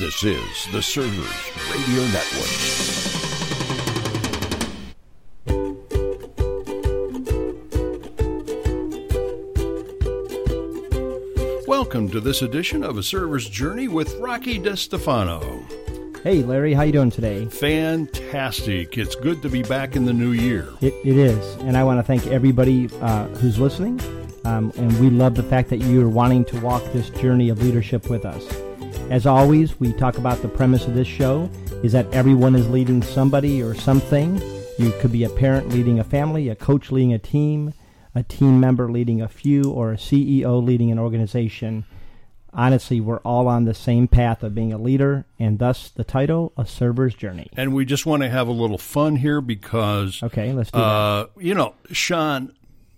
This is the Servers Radio Network. Welcome to this edition of A Server's Journey with Rocky DeStefano. Hey, Larry, how you doing today? Fantastic. It's good to be back in the new year. It, it is, and I want to thank everybody uh, who's listening. Um, and we love the fact that you're wanting to walk this journey of leadership with us. As always, we talk about the premise of this show is that everyone is leading somebody or something. You could be a parent leading a family, a coach leading a team, a team member leading a few, or a CEO leading an organization. Honestly, we're all on the same path of being a leader, and thus the title, A Server's Journey. And we just want to have a little fun here because, Okay, let's do that. uh, you know, Sean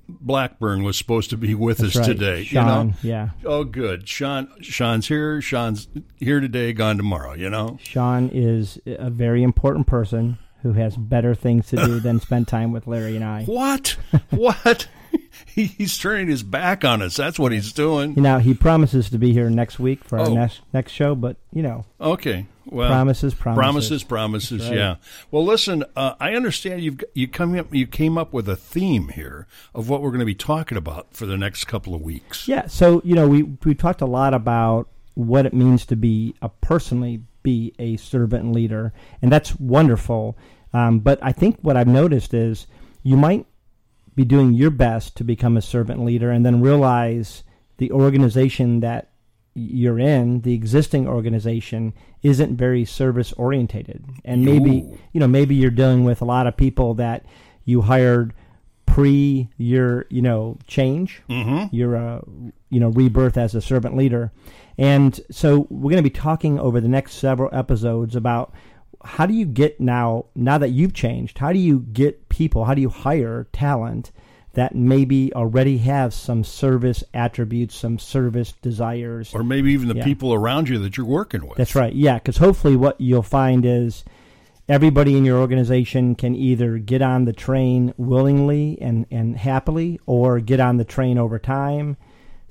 Blackburn was supposed to be with us Right. today. Sean, you know? yeah. Oh, good. Sean, Sean's here. Sean's here today, gone tomorrow. You know. Sean is a very important person who has better things to do than spend time with Larry and I. What? what? He's turning his back on us. That's what he's doing. You know, he promises to be here next week for our Oh. next next show, but you know, Okay. Well, promises, promises, promises, promises. Right. Yeah. Well, listen. Uh, I understand you've you come up you came up with a theme here of what we're going to be talking about for the next couple of weeks. Yeah. So you know, we we talked a lot about what it means to be a personally be a servant leader, and that's wonderful. Um, but I think what I've noticed is you might be doing your best to become a servant leader, and then realize the organization that you're in, the existing organization, isn't very service orientated, and maybe Ooh. you know maybe you're dealing with a lot of people that you hired pre your you know change Mm-hmm. your uh, you know rebirth as a servant leader and so we're going to be talking over the next several episodes about how do you get now now that you've changed how do you get people how do you hire talent that maybe already have some service attributes some service desires Or maybe even the Yeah. people around you that you're working with. that's right. Yeah, because hopefully what you'll find is everybody in your organization can either get on the train willingly and, and happily or get on the train over time.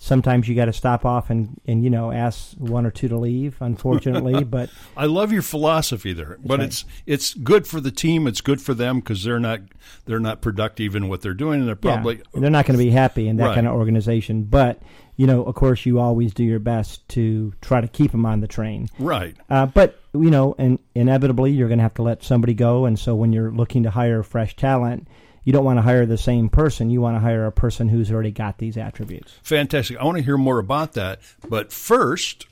Sometimes you got to stop off and, and, you know, ask one or two to leave, unfortunately. but I love your philosophy there, but right. it's it's good for the team. It's good for them because they're not they're not productive in what they're doing, and they're probably yeah, they're not going to be happy in that Right. kind of organization. But, you know, of course, you always do your best to try to keep them on the train. right. Uh, but you know, and inevitably you're going to have to let somebody go. And so when you're looking to hire fresh talent, you don't want to hire the same person. You want to hire a person who's already got these attributes. Fantastic. I want to hear more about that, but first,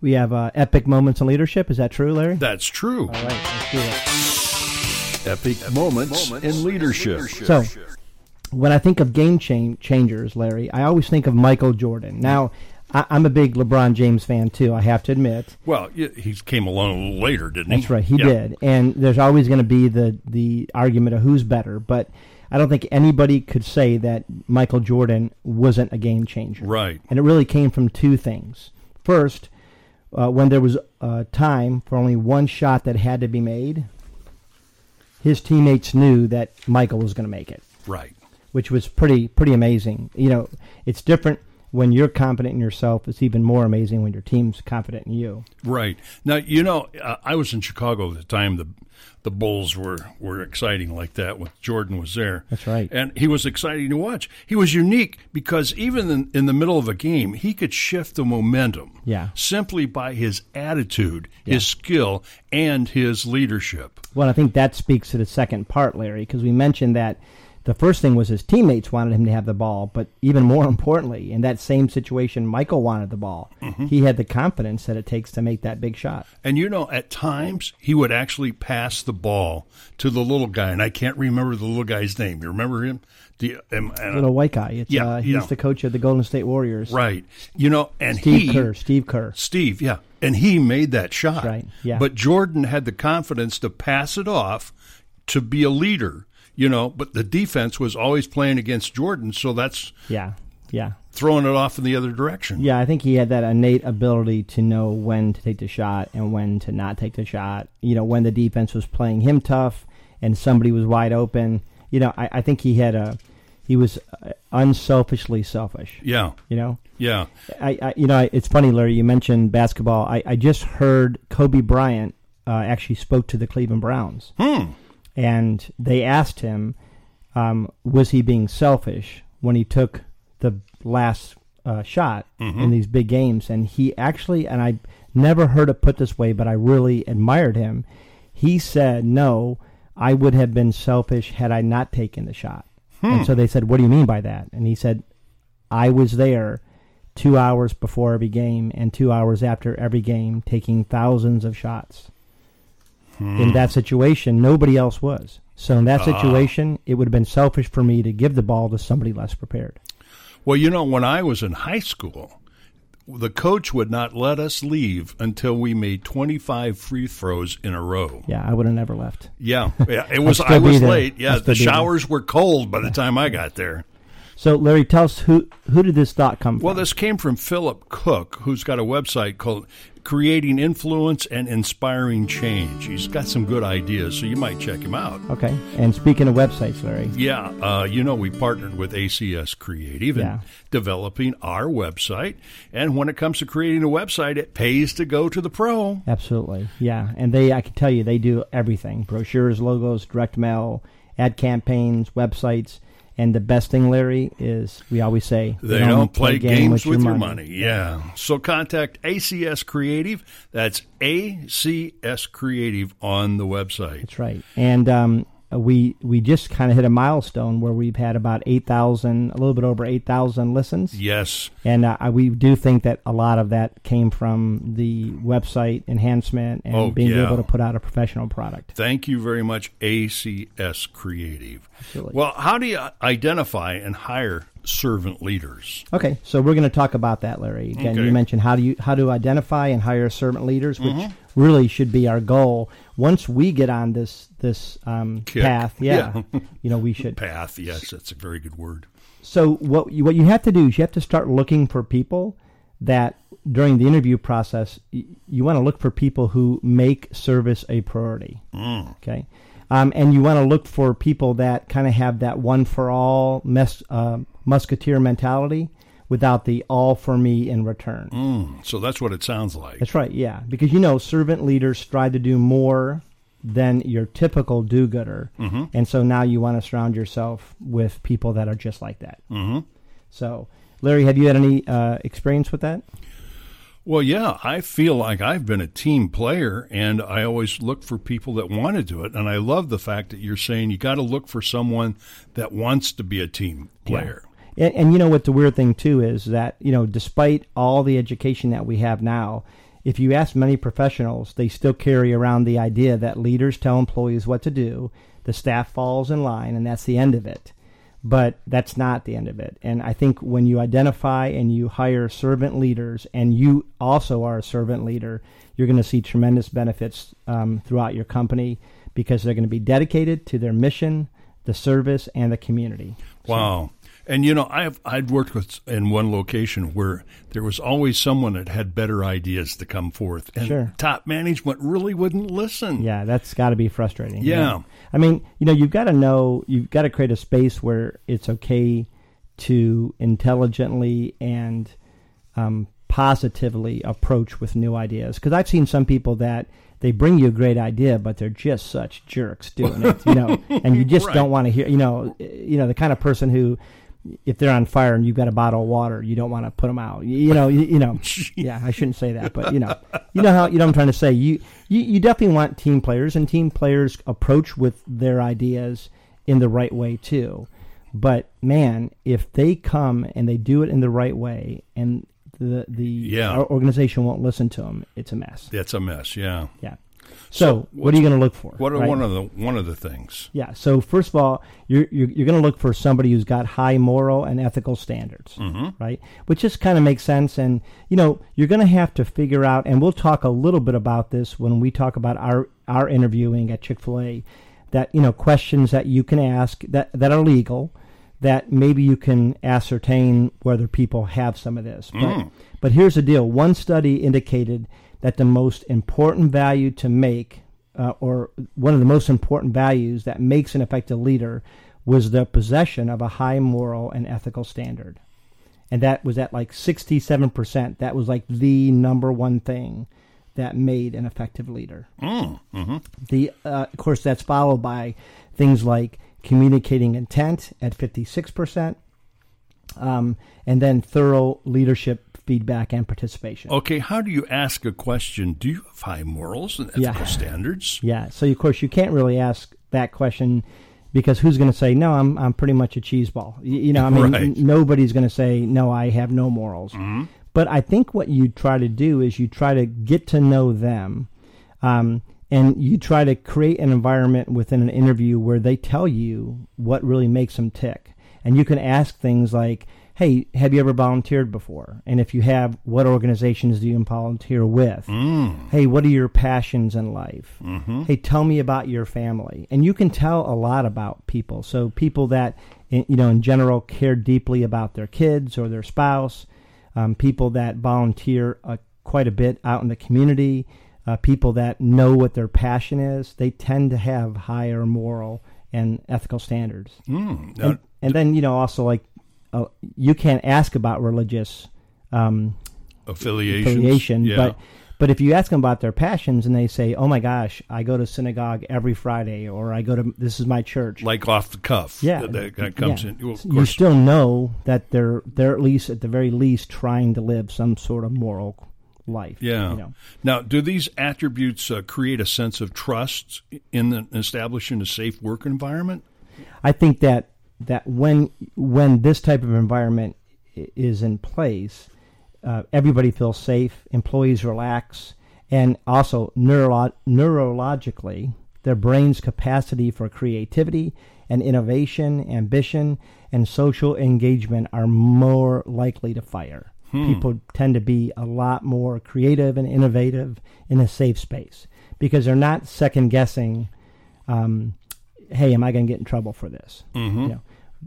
We have uh, epic moments in leadership. Is that true, Larry? that's true. All right, let's do it. Epic moments, in leadership. So, when I think of game chan- changers, Larry, I always think of Michael Jordan. Now, I- I'm a big LeBron James fan too. I have to admit. Well, he came along a little later, didn't he? That's right, he Yeah. did. And there's always going to be the the argument of who's better, but I don't think anybody could say that Michael Jordan wasn't a game changer. Right. And it really came from two things. First, uh, when there was uh, time for only one shot that had to be made, his teammates knew that Michael was going to make it, Right. which was pretty pretty amazing. You know, it's different when you're confident in yourself. It's even more amazing when your team's confident in you. Right. Now, you know, uh, I was in Chicago at the time the the Bulls were, were exciting like that when Jordan was there. That's right. And he was exciting to watch. He was unique because even in, in the middle of a game, he could shift the momentum Yeah. simply by his attitude, his skill, and his leadership. Well, I think that speaks to the second part, Larry, because we mentioned that the first thing was his teammates wanted him to have the ball, but even more importantly, in that same situation, Michael wanted the ball. He had the confidence that it takes to make that big shot. And you know, at times he would actually pass the ball to the little guy, and I can't remember the little guy's name. You remember him? The, um, and- Little white guy. It's, Yeah, uh, he's yeah. the coach of the Golden State Warriors. right. You know, and Steve he Kerr. Steve Kerr. Steve, yeah. And he made that shot. Right, yeah. But Jordan had the confidence to pass it off to be a leader, you know, but the defense was always playing against Jordan, so that's Yeah, yeah. throwing it off in the other direction. Yeah, I think he had that innate ability to know when to take the shot and when to not take the shot. You know, when the defense was playing him tough and somebody was wide open. You know, I, I think he had a he was uh, unselfishly selfish. Yeah. You know, Yeah. I, I you know I- it's funny, Larry. You mentioned basketball. I, I just heard Kobe Bryant uh, actually spoke to the Cleveland Browns, Hmm. And they asked him, um, was he being selfish when he took the last uh, shot in these big games? And he actually, and I never heard it put this way, but I really admired him. He said, "No, I would have been selfish had I not taken the shot." And so they said, "What do you mean by that?" And he said, "I was there." Two hours before every game and two hours after every game, taking thousands of shots in hmm. that situation, nobody else was. So in that ah. situation, it would have been selfish for me to give the ball to somebody less prepared. Well, you know, when I was in high school, the coach would not let us leave until we made 25 free throws in a row. Yeah, I would have never left. Yeah, yeah it was. I was late. Yeah, the be there. showers were cold by the time I got there. So Larry, tell us who who did this thought come from? Well, this came from Philip Cook, who's got a website called Creating Influence and Inspiring Change. He's got some good ideas, so you might check him out. okay. And speaking of websites, Larry, Yeah, uh, you know, we partnered with ACS Creative in Yeah. developing our website. And when it comes to creating a website, it pays to go to the pro. absolutely, yeah. And they, I can tell you, they do everything: brochures, logos, direct mail, ad campaigns, websites. And the best thing, Larry, is we always say They, don't, play, games with, your money. money. Yeah. So contact ACS Creative. That's ACS Creative on the website. That's right. And um, we we just kind of hit a milestone where we've had about eight thousand, a little bit over eight thousand listens. Yes. And uh, we do think that a lot of that came from the website enhancement and Oh, being yeah. able to put out a professional product. Thank you very much, ACS Creative. Absolutely. Well, how do you identify and hire servant leaders? Okay, so we're going to talk about that, Larry. Again, Okay. you mentioned how do you how to identify and hire servant leaders, which Mm-hmm. really should be our goal. Once we get on this this um, path, yeah, Yeah. you know, we should Path. Yes, that's a very good word. So what you, what you have to do is you have to start looking for people that during the interview process y- you want to look for people who make service a priority. Okay, um, and you want to look for people that kind of have that one for all mess, uh, musketeer mentality without the all for me in return. Mm, so that's what it sounds like. That's right, yeah. Because you know, servant leaders strive to do more than your typical do gooder. Mm-hmm. And so now you want to surround yourself with people that are just like that. hmm So, Larry, have you had any uh, experience with that? Well, yeah, I feel like I've been a team player, and I always look for people that want to do it. And I love the fact that you're saying you got to look for someone that wants to be a team player. And, and you know what the weird thing too is that you know, despite all the education that we have now, if you ask many professionals, they still carry around the idea that leaders tell employees what to do, the staff falls in line, and that's the end of it. But that's not the end of it. And I think when you identify and you hire servant leaders, and you also are a servant leader, you're going to see tremendous benefits um, throughout your company because they're going to be dedicated to their mission, the service, and the community. Wow. And you know, I've I'd worked with in one location where there was always someone that had better ideas to come forth, and Sure. top management really wouldn't listen. Yeah, that's got to be frustrating. Yeah. I mean, you know, you've got to know, you've got to create a space where it's okay to intelligently and um, positively approach with new ideas. Because I've seen some people that they bring you a great idea, but they're just such jerks doing it, you know, and you just Right. don't want to hear, you know, you know, the kind of person who, if they're on fire and you've got a bottle of water, you don't want to put them out. You, you know, you, you know. Yeah, I shouldn't say that, but you know, you know how you know I'm trying to say. You, you you definitely want team players, and team players approach with their ideas in the right way too. But man, if they come and they do it in the right way, and the the Yeah. our organization won't listen to them, it's a mess. It's a mess. Yeah. Yeah. So, what are you going to look for? What are right? one of the one of the things? Yeah. So first of all, you're you're, you're going to look for somebody who's got high moral and ethical standards, mm-hmm. right? Which just kind of makes sense. And you know, you're going to have to figure out, and we'll talk a little bit about this when we talk about our our interviewing at Chick Fil A. That you know, questions that you can ask that that are legal, that maybe you can ascertain whether people have some of this. But mm. but here's the deal: one study indicated that the most important value to make, uh, or one of the most important values that makes an effective leader, was the possession of a high moral and ethical standard. And that was at like 67%. That was like the number one thing that made an effective leader. Mm, hmm The, uh, of course, that's followed by things like communicating intent at 56%, um, and then thorough leadership feedback and participation. Okay, how do you ask a question? Do you have high morals and ethical Yeah. standards? Yeah. So of course you can't really ask that question because who's going to say no? I'm I'm pretty much a cheese ball. You, you know, I mean, Right. nobody's going to say no. I have no morals. But I think what you try to do is you try to get to know them, um, and you try to create an environment within an interview where they tell you what really makes them tick, and you can ask things like. Hey, have you ever volunteered before? And if you have, what organizations do you volunteer with? Hey, what are your passions in life? Hey, tell me about your family. And you can tell a lot about people. So people that, you know, in general care deeply about their kids or their spouse, um, people that volunteer uh, quite a bit out in the community, uh, people that know what their passion is, they tend to have higher moral and ethical standards. Mm. And, and then, you know, also like, uh, you can't ask about religious um, affiliation, Yeah. but but if you ask them about their passions and they say, "Oh my gosh, I go to synagogue every Friday," or "I go to this is my church," like off the cuff. yeah, that, that, comes yeah. in. Well, you still know that they're they're at least at the very least trying to live some sort of moral life. yeah. you know. Now, do these attributes uh, create a sense of trust in the, establishing a safe work environment? I think that that when when this type of environment is in place, uh, everybody feels safe, employees relax, and also neuro- neurologically, their brain's capacity for creativity and innovation, ambition, and social engagement are more likely to fire. People tend to be a lot more creative and innovative in a safe space because they're not second guessing um, hey, am I going to get in trouble for this? Mm-hmm. You know,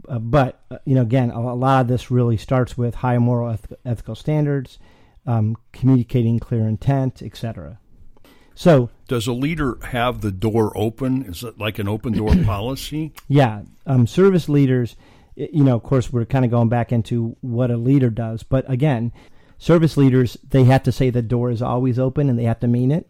uh, but uh, you know, again, a, a lot of this really starts with high moral eth- ethical standards, um, communicating clear intent, etc. So, Does a leader have the door open? Is it like an open door policy? yeah, um, service leaders, you know, of course, we're kind of going back into what a leader does, but again, service leaders they have to say the door is always open and they have to mean it.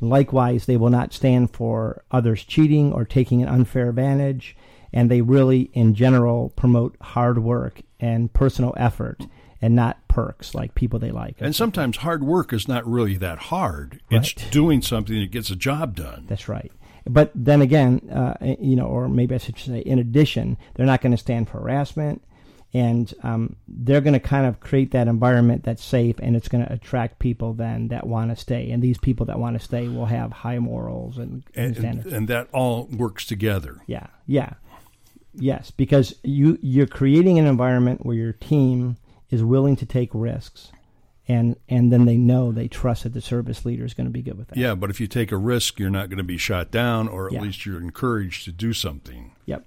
Likewise, they will not stand for others cheating or taking an unfair advantage, and they really, in general, promote hard work and personal effort and not perks like people they like. And sometimes hard work is not really that hard. It's doing something that gets a job done. That's right. But then again, uh, you know, or maybe I should say, in addition, they're not going to stand for harassment, and um, they're going to kind of create that environment that's safe, and it's going to attract people then that want to stay, and these people that want to stay will have high morals and, and And, standards. and that all works together. Yeah, yeah, yes, because you you're creating an environment where your team is willing to take risks, and and then they know they trust that the service leader is going to be good with that. Yeah, but if you take a risk, you're not going to be shot down, or at Yeah. least you're encouraged to do something. Yep.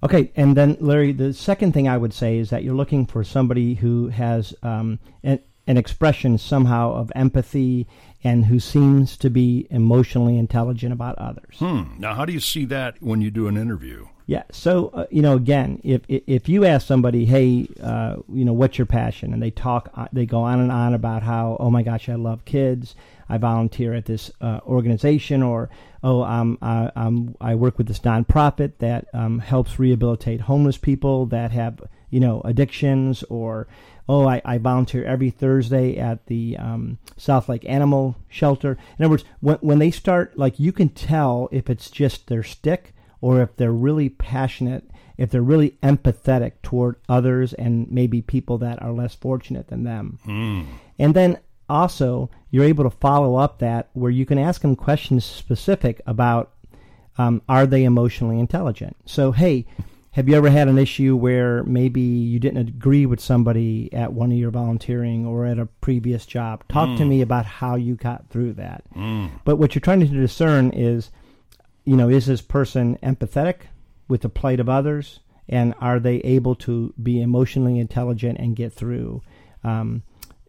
Okay, and then Larry, the second thing I would say is that you're looking for somebody who has um, an, an expression somehow of empathy and who seems to be emotionally intelligent about others. Hmm. Now, how do you see that when you do an interview? Yeah. So uh, you know, again, if if if you ask somebody, hey, uh, you know, what's your passion, and they talk, uh, they go on and on about how, oh my gosh, I love kids. I volunteer at this uh, organization, or oh, um, I, I'm, I work with this nonprofit that um, helps rehabilitate homeless people that have you know addictions, or oh, I, I volunteer every Thursday at the um, South Lake Animal Shelter. In other words, when when they start, like you can tell if it's just their stick or if they're really passionate, if they're really empathetic toward others and maybe people that are less fortunate than them. And then also, you're able to follow up that where you can ask them questions specific about um, are they emotionally intelligent? So, hey, have you ever had an issue where maybe you didn't agree with somebody at one of your volunteering or at a previous job? Talk to me about how you got through that. But what you're trying to discern is you know, is this person empathetic with the plight of others, and are they able to be emotionally intelligent and get through um,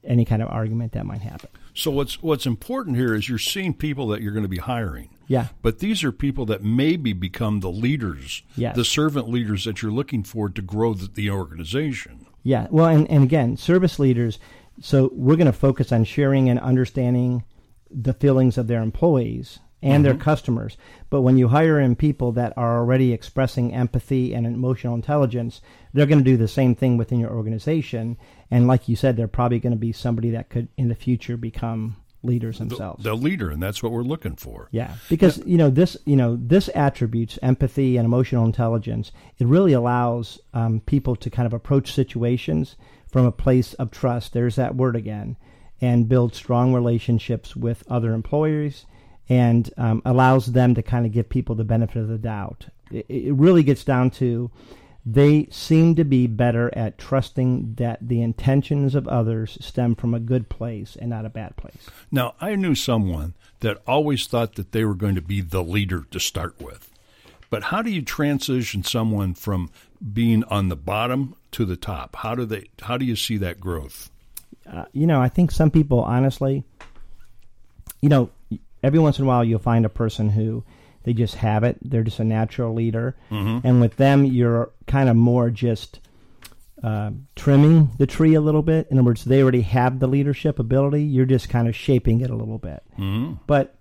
any kind of argument that might happen? So what's what's important here is you're seeing people that you're going to be hiring. Yeah. But these are people that maybe become the leaders, Yes. the servant leaders that you're looking for to grow the, the organization. Yeah. Well, and, and again, service leaders. So we're going to focus on sharing and understanding the feelings of their employees and their mm-hmm. customers. But when you hire in people that are already expressing empathy and emotional intelligence, they're going to do the same thing within your organization. And like you said, they're probably going to be somebody that could in the future become leaders themselves. the leader, and that's what we're looking for. Yeah, because you know this, you know this attributes empathy and emotional intelligence. It really allows um, people to kind of approach situations from a place of trust. There's that word again, and build strong relationships with other employers, and um, allows them to kind of give people the benefit of the doubt. It, it really gets down to they seem to be better at trusting that the intentions of others stem from a good place and not a bad place. Now, I knew someone that always thought that they were going to be the leader to start with. But how do you transition someone from being on the bottom to the top? How do they how do you see that growth? uh, you know, I think some people, honestly, you know, every once in a while you'll find a person who they just have it. They're just a natural leader. And with them, you're kind of more just uh, trimming the tree a little bit. In other words, they already have the leadership ability. You're just kind of shaping it a little bit. But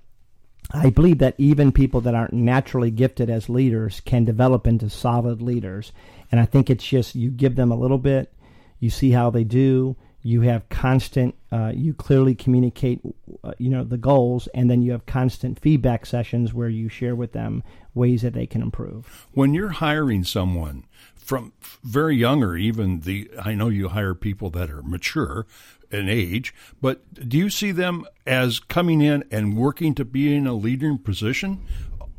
I believe that even people that aren't naturally gifted as leaders can develop into solid leaders. And I think it's just you give them a little bit, you see how they do, you have constant, uh, you clearly communicate, uh, you know, the goals, and then you have constant feedback sessions where you share with them ways that they can improve. When you're hiring someone from very young or even the I know you hire people that are mature in age, but do you see them as coming in and working to be in a leading position?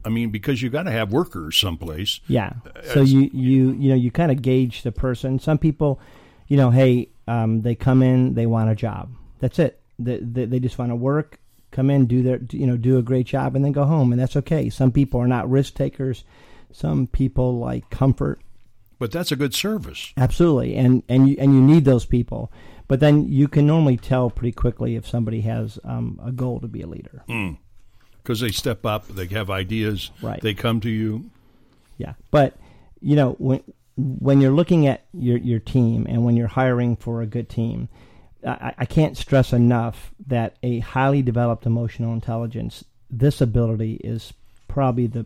I mean, because you got to have workers someplace. Yeah. So you you you know you kind of gauge the person. Some people, you know, hey, um, they come in, they want a job. That's it. They, they, they just want to work, come in, do their you know do a great job, and then go home, and that's okay. Some people are not risk takers. Some people like comfort. But that's a good service. Absolutely, and and you and you need those people. But then you can normally tell pretty quickly if somebody has um, a goal to be a leader. because they step up, they have ideas, Right. they come to you. Yeah, but you know when when you're looking at your your team and when you're hiring for a good team, I, I can't stress enough that a highly developed emotional intelligence, this ability is probably the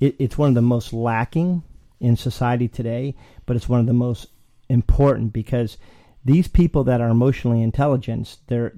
it, it's one of the most lacking in society today, but it's one of the most important because these people that are emotionally intelligent, they're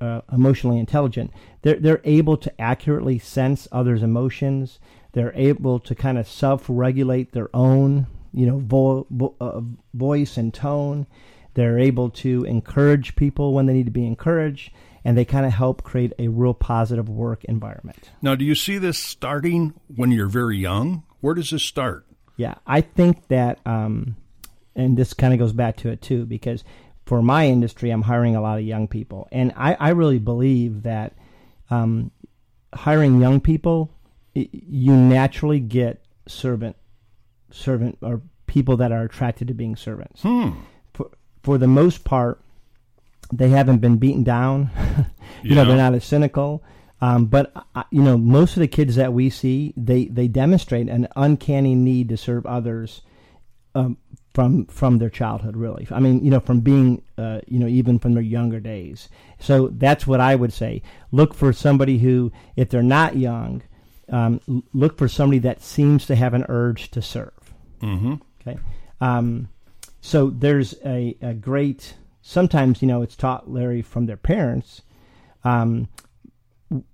uh, emotionally intelligent. They're they're able to accurately sense others' emotions. They're able to kind of self-regulate their own, you know, vo- vo- uh, voice and tone. They're able to encourage people when they need to be encouraged, and they kind of help create a real positive work environment. Now, do you see this starting when you're very young? Where does this start? Yeah, I think that, um, and this kind of goes back to it too, because for my industry, I'm hiring a lot of young people, and I, I really believe that um, hiring young people, y- you naturally get servant, servant or people that are attracted to being servants. For for the most part, they haven't been beaten down. you know, they're not as cynical. Um, but uh, you know, most of the kids that we see, they they demonstrate an uncanny need to serve others um, from from their childhood. Really, I mean, you know, from being, uh, you know, even from their younger days. So that's what I would say. Look for somebody who, if they're not young, um, look for somebody that seems to have an urge to serve. Mm-hmm. Okay. Um, so there's a, a great, sometimes, you know, it's taught, Larry, from their parents, um,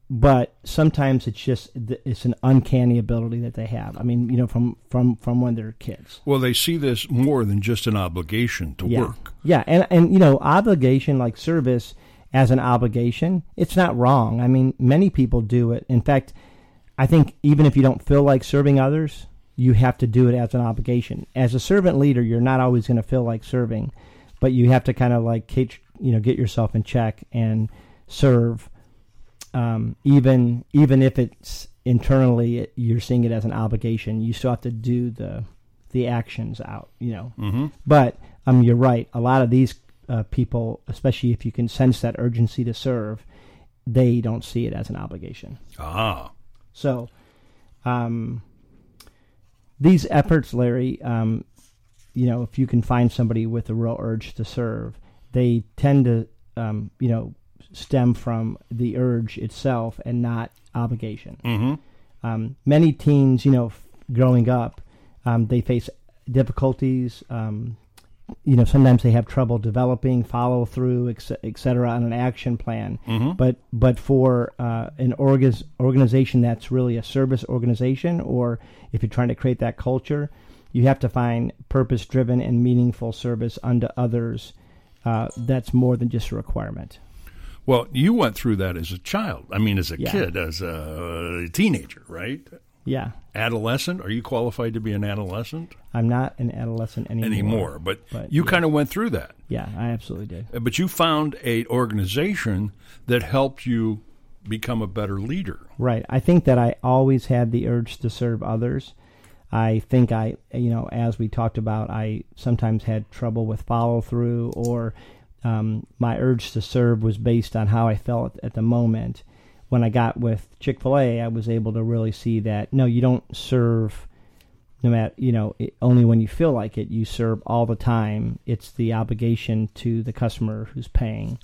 but sometimes it's just, it's an uncanny ability that they have. I mean, you know, from, from, from when they're kids. Well, they see this more than just an obligation to Yeah. work. Yeah. And, and, you know, obligation like service as an obligation, it's not wrong. I mean, many people do it. In fact, I think even if you don't feel like serving others, you have to do it as an obligation. As a servant leader, you're not always going to feel like serving, but you have to kind of like get, you know get yourself in check and serve, um, even even if it's internally it, you're seeing it as an obligation. You still have to do the the actions out, you know. Mm-hmm. But um, you're right. A lot of these uh, people, especially if you can sense that urgency to serve, they don't see it as an obligation. Ah, So, um, these efforts, Larry, um, you know, if you can find somebody with a real urge to serve, they tend to, um, you know, stem from the urge itself and not obligation. Mm-hmm. Um, many teens, you know, f- growing up, um, they face difficulties. Um, you know, sometimes they have trouble developing follow through, et, cetera, on an action plan. Mm-hmm. But but for uh, an org- organization that's really a service organization, or if you're trying to create that culture, you have to find purpose driven and meaningful service unto others. Uh, that's more than just a requirement. Well, you went through that as a child. I mean, as a Yeah. kid, as a teenager, right? Yeah, Adolescent. Are you qualified to be an adolescent I'm not an adolescent anymore. anymore? But, But, you yeah. kind of went through that. Yeah, I absolutely did. Uh, But you found a organization that helped you become a better leader. Right. I think that I always had the urge to serve others. I think I, you know, as we talked about, I sometimes had trouble with follow through, or um, my urge to serve was based on how I felt at the moment. When I got with Chick fil A, I was able to really see that no, you don't serve no matter, you know, it, only when you feel like it. You serve all the time. It's the obligation to the customer who's paying,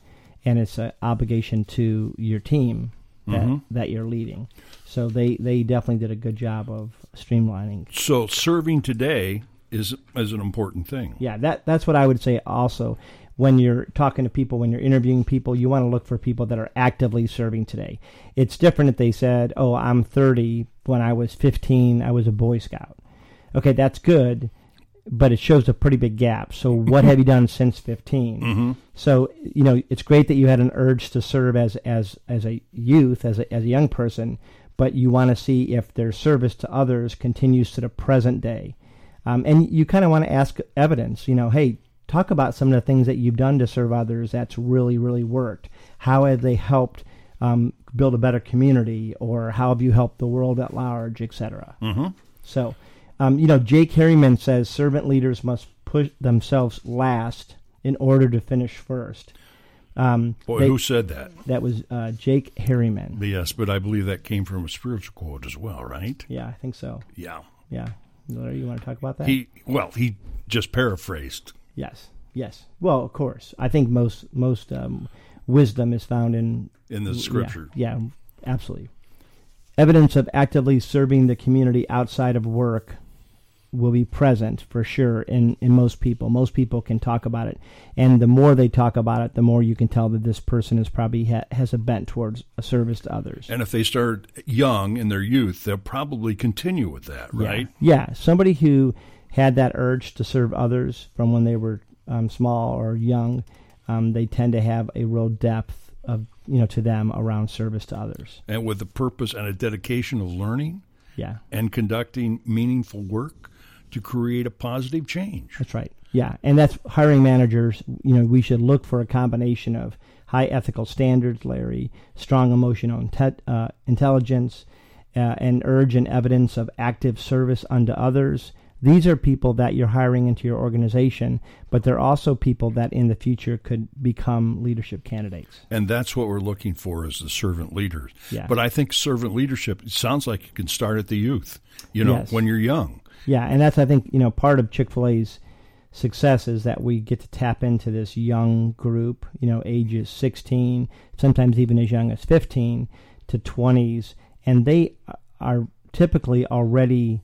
and it's an obligation to your team that, Mhm. that you're leading. So they, they definitely did a good job of streamlining. So serving today is is an important thing. Yeah, that that's what I would say. Also, when you're talking to people, when you're interviewing people, you want to look for people that are actively serving today. It's different if they said, "Oh, I'm 30. When I was 15, I was a Boy Scout." Okay, that's good, but it shows a pretty big gap. So, what have you done since 15? Mm-hmm. So you know it's great that you had an urge to serve as as as a youth, as a, as a young person, but you want to see if their service to others continues to the present day, um, and you kind of want to ask evidence. You know, hey, talk about some of the things that you've done to serve others that's really really worked. How have they helped um, build a better community, or how have you helped the world at large, etc. Mm-hmm. So, um, you know, Jake Harriman says servant leaders must push themselves last in order to finish first. Um, Boy, they- who said that? that was uh, Jake Harriman. Yes, but I believe that came from a spiritual quote as well, right? Yeah, I think so. Yeah. Yeah. You want to talk about that? He well, he just paraphrased. Yes. Yes. Well, of course. I think most most um, wisdom is found in in the yeah, scripture. Yeah, absolutely. Evidence of actively serving the community outside of work will be present for sure in, in most people. Most people can talk about it, and the more they talk about it, the more you can tell that this person is probably ha- has a bent towards a service to others. And if they start young in their youth, they'll probably continue with that, right? Yeah. yeah, somebody who had that urge to serve others from when they were um, small or young, um, they tend to have a real depth of you know to them around service to others. And with the purpose and a dedication of learning Yeah, and conducting meaningful work to create a positive change. that's right. Yeah, and that's hiring managers. You know, we should look for a combination of high ethical standards, Larry, strong emotional inte- uh, intelligence, uh, and urge and evidence of active service unto others. These are people that you're hiring into your organization, but they're also people that in the future could become leadership candidates. And that's what we're looking for as the servant leaders. Yeah. But I think servant leadership it sounds like you can start at the youth, you know, Yes. when you're young. Yeah, and that's I think you know part of Chick Fil A's success is that we get to tap into this young group, you know, ages 16, sometimes even as young as 15 to 20s, and they are typically already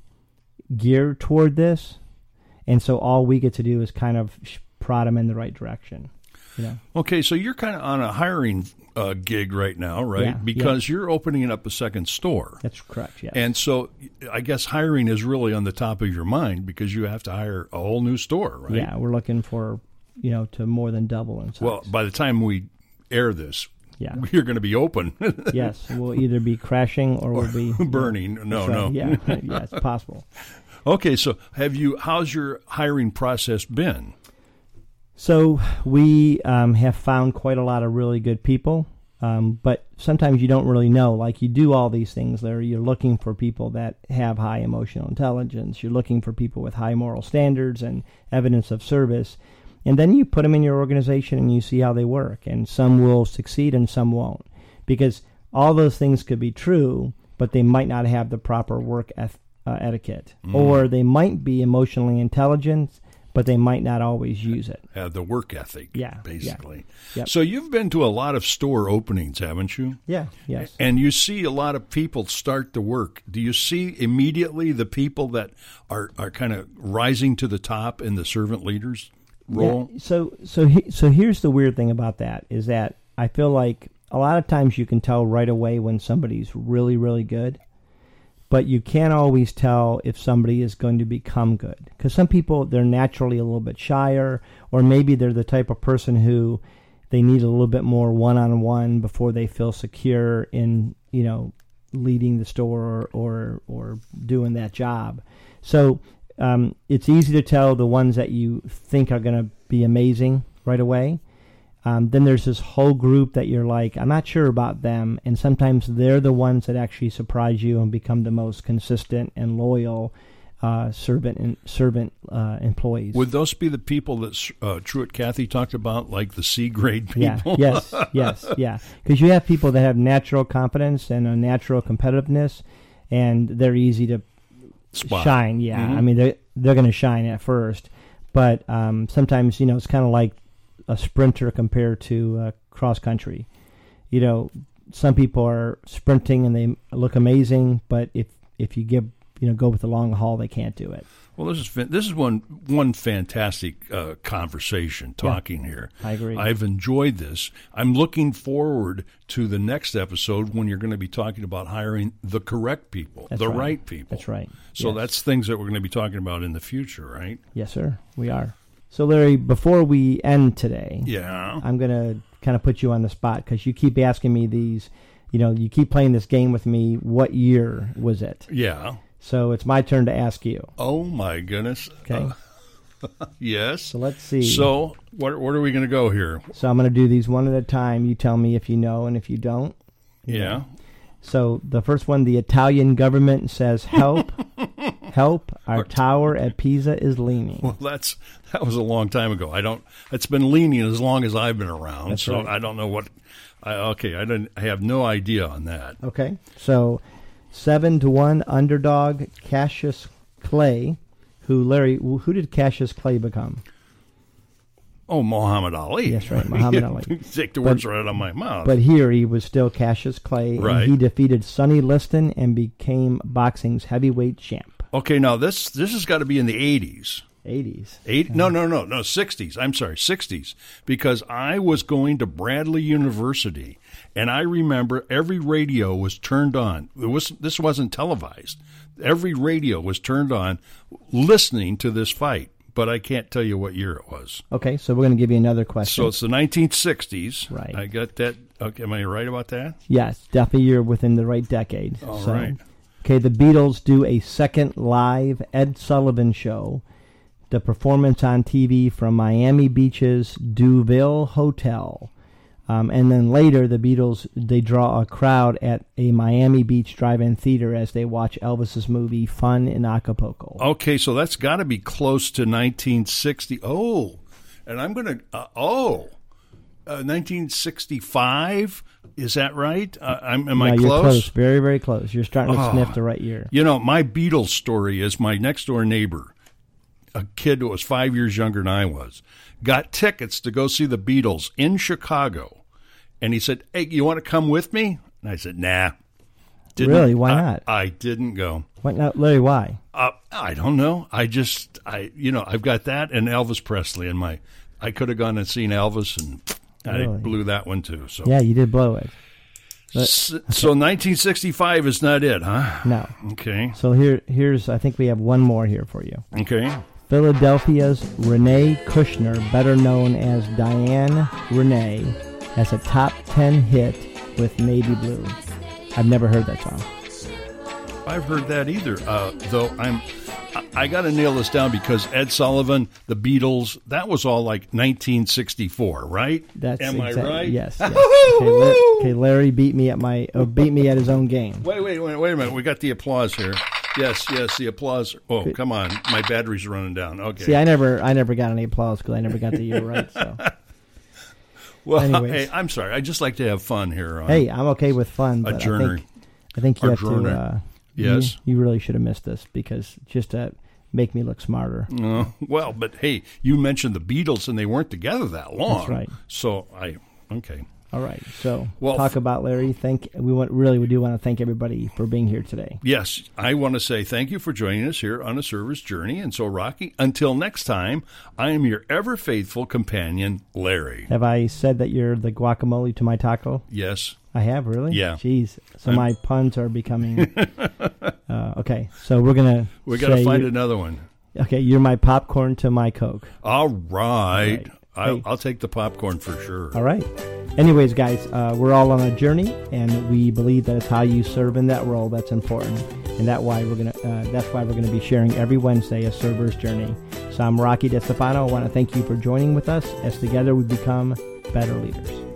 geared toward this, and so all we get to do is kind of prod them in the right direction. You know, Okay, so you're kind of on a hiring uh, gig right now, right? Yeah, because you're opening up a second store. that's correct. Yeah. And so I guess hiring is really on the top of your mind because you have to hire a whole new store, right? yeah, we're looking for you know to more than double in size. Well, by the time we air this, yeah. you're going to be open, yes, we'll either be crashing or we'll be burning. No, right. no. Yeah, yeah, it's possible. Okay, so have you? How's your hiring process been? So we um, have found quite a lot of really good people, um, but sometimes you don't really know. Like you do all these things there. You're looking for people that have high emotional intelligence. You're looking for people with high moral standards and evidence of service. And then you put them in your organization and you see how they work. And some will succeed and some won't. Because all those things could be true, but they might not have the proper work eth- uh, etiquette, Mm. or they might be emotionally intelligent, but they might not always use it. Uh, the work ethic, Yeah, yeah. basically. Yep. So you've been to a lot of store openings, haven't you? Yeah. Yes. And you see a lot of people start to work. Do you see immediately the people that are, are kind of rising to the top in the servant leaders role? Yeah, so so he, so here's the weird thing about that is that I feel like a lot of times you can tell right away when somebody's really really good, but you can't always tell if somebody is going to become good because some people they're naturally a little bit shyer, or maybe they're the type of person who they need a little bit more one on one before they feel secure in you know leading the store or or, or doing that job. So um, it's easy to tell the ones that you think are going to be amazing right away. Um, then there's this whole group that you're like, I'm not sure about them, and sometimes they're the ones that actually surprise you and become the most consistent and loyal uh, servant and servant uh, employees. Would those be the people that uh, Truett Cathy talked about, like the C grade yeah, people? yes, yes, yeah. Because you have people that have natural confidence and a natural competitiveness, and they're easy to Spot. shine. Yeah, Mhm. I mean they're they're going to shine at first, but um, sometimes you know it's kind of like a sprinter compared to uh, cross country. You know, some people are sprinting and they look amazing, but if if you give you know go with the long haul, they can't do it. Well, this is this is one one fantastic uh, conversation talking here. I agree. I've enjoyed this. I'm looking forward to the next episode when you're going to be talking about hiring the correct people, That's the right. right. people. That's right. So Yes. that's things that we're going to be talking about in the future, right? yes, sir. We are. So Larry, before we end today, Yeah. I'm going to kind of put you on the spot because you keep asking me these. You know, you keep playing this game with me. What year was it? Yeah. So it's my turn to ask you. Oh my goodness. Okay. Uh, yes. So let's see. So what what are we going to go here? So I'm going to do these one at a time. You tell me if you know and if you don't. Yeah. So the first one, the Italian government says, "Help, help! Our tower at Pisa is leaning." Well, that's that was a long time ago. I don't. It's been leaning as long as I've been around, That's so right. I don't know what. I, okay, I didn't. I have no idea on that. Okay. So seven to one underdog Cassius Clay, who Larry, who did Cassius Clay become? Oh, Muhammad Ali. Yes, right, Muhammad Ali. Take the But- words right out of my mouth. But here he was still Cassius Clay, Right. and he defeated Sonny Liston and became boxing's heavyweight champ. okay, now this this has got to be in the eighties. 80s. Eight? No, no, no, no. Sixties. I'm sorry, sixties. Because I was going to Bradley University, and I remember every radio was turned on. It was this wasn't televised. Every radio was turned on, listening to this fight. But I can't tell you what year it was. Okay, so we're going to give you another question. So it's the 1960s. Right. I got that. Okay, am I right about that? yes, definitely you're within the right decade. All so, right. Okay, the Beatles do a second live Ed Sullivan show. The performance on TV from Miami Beach's Deauville Hotel. Um, and then later, the Beatles they draw a crowd at a Miami Beach drive-in theater as they watch Elvis's movie "Fun in Acapulco." Okay, so that's got to be close to 1960. Oh, and I'm going to. Uh, oh, uh, 1965. Is that right? Uh, I'm, am I close? You're close, very, very close. You're starting to Oh. sniff the right year. You know, my Beatles story is my next door neighbor, a kid who was five years younger than I was, got tickets to go see the Beatles in Chicago. And he said, Hey, you want to come with me? And I said, Nah. Really? Why I- not? I didn't go. Why not, Larry? Why? Uh, I don't know. I just, I, you know, I've got that and Elvis Presley in my. I could have gone and seen Elvis, and I blew that one too. So, Yeah, you did blow it. S- so 1965 is not it, huh? No. Okay, So here, here's. I think we have one more here for you. okay. Philadelphia's Renee Kushner, better known as Diane Renay, has a top 10 hit with Navy Blue. I've never heard that song. I've heard that either. Uh, though I'm, I, got to nail this down because Ed Sullivan, the Beatles, that was all like 1964, right? That's Am I right? Yes. yes. okay, La- okay, Larry beat me at my uh, beat me at his own game. Wait, wait, wait, wait a minute. We got the applause here. Yes, yes, the applause. Oh, come on, my battery's running down. Okay. See, I never I never got any applause because I never got the year right. So well, anyways. hey, I'm sorry. I just like to have fun here. On, hey, I'm okay with fun. But I think I think you have to. Uh, Yes. You, you really should have missed this because just to make me look smarter. Uh, well, but hey, you mentioned the Beatles, and they weren't together that long. That's right. So I okay. All right. So Well, talk about Larry. Thank we want really we do want to thank everybody for being here today. Yes, I want to say thank you for joining us here on a service journey. And so, Rocky, until next time, I am your ever faithful companion, Larry. Have I said that you're the guacamole to my taco? Yes. I have really. Yeah. Jeez. So my puns are becoming. uh, okay. So we're gonna. We got to find another one. Okay, you're my popcorn to my coke. All right. right. I'll, Hey. I'll take the popcorn for sure. All right. Anyways, guys, uh, we're all on a journey, and we believe that it's how you serve in that role that's important, and that why we're gonna. Uh, that's why we're gonna be sharing every Wednesday a server's journey. So I'm Rocky DeStefano. I want to thank you for joining with us as together we become better leaders.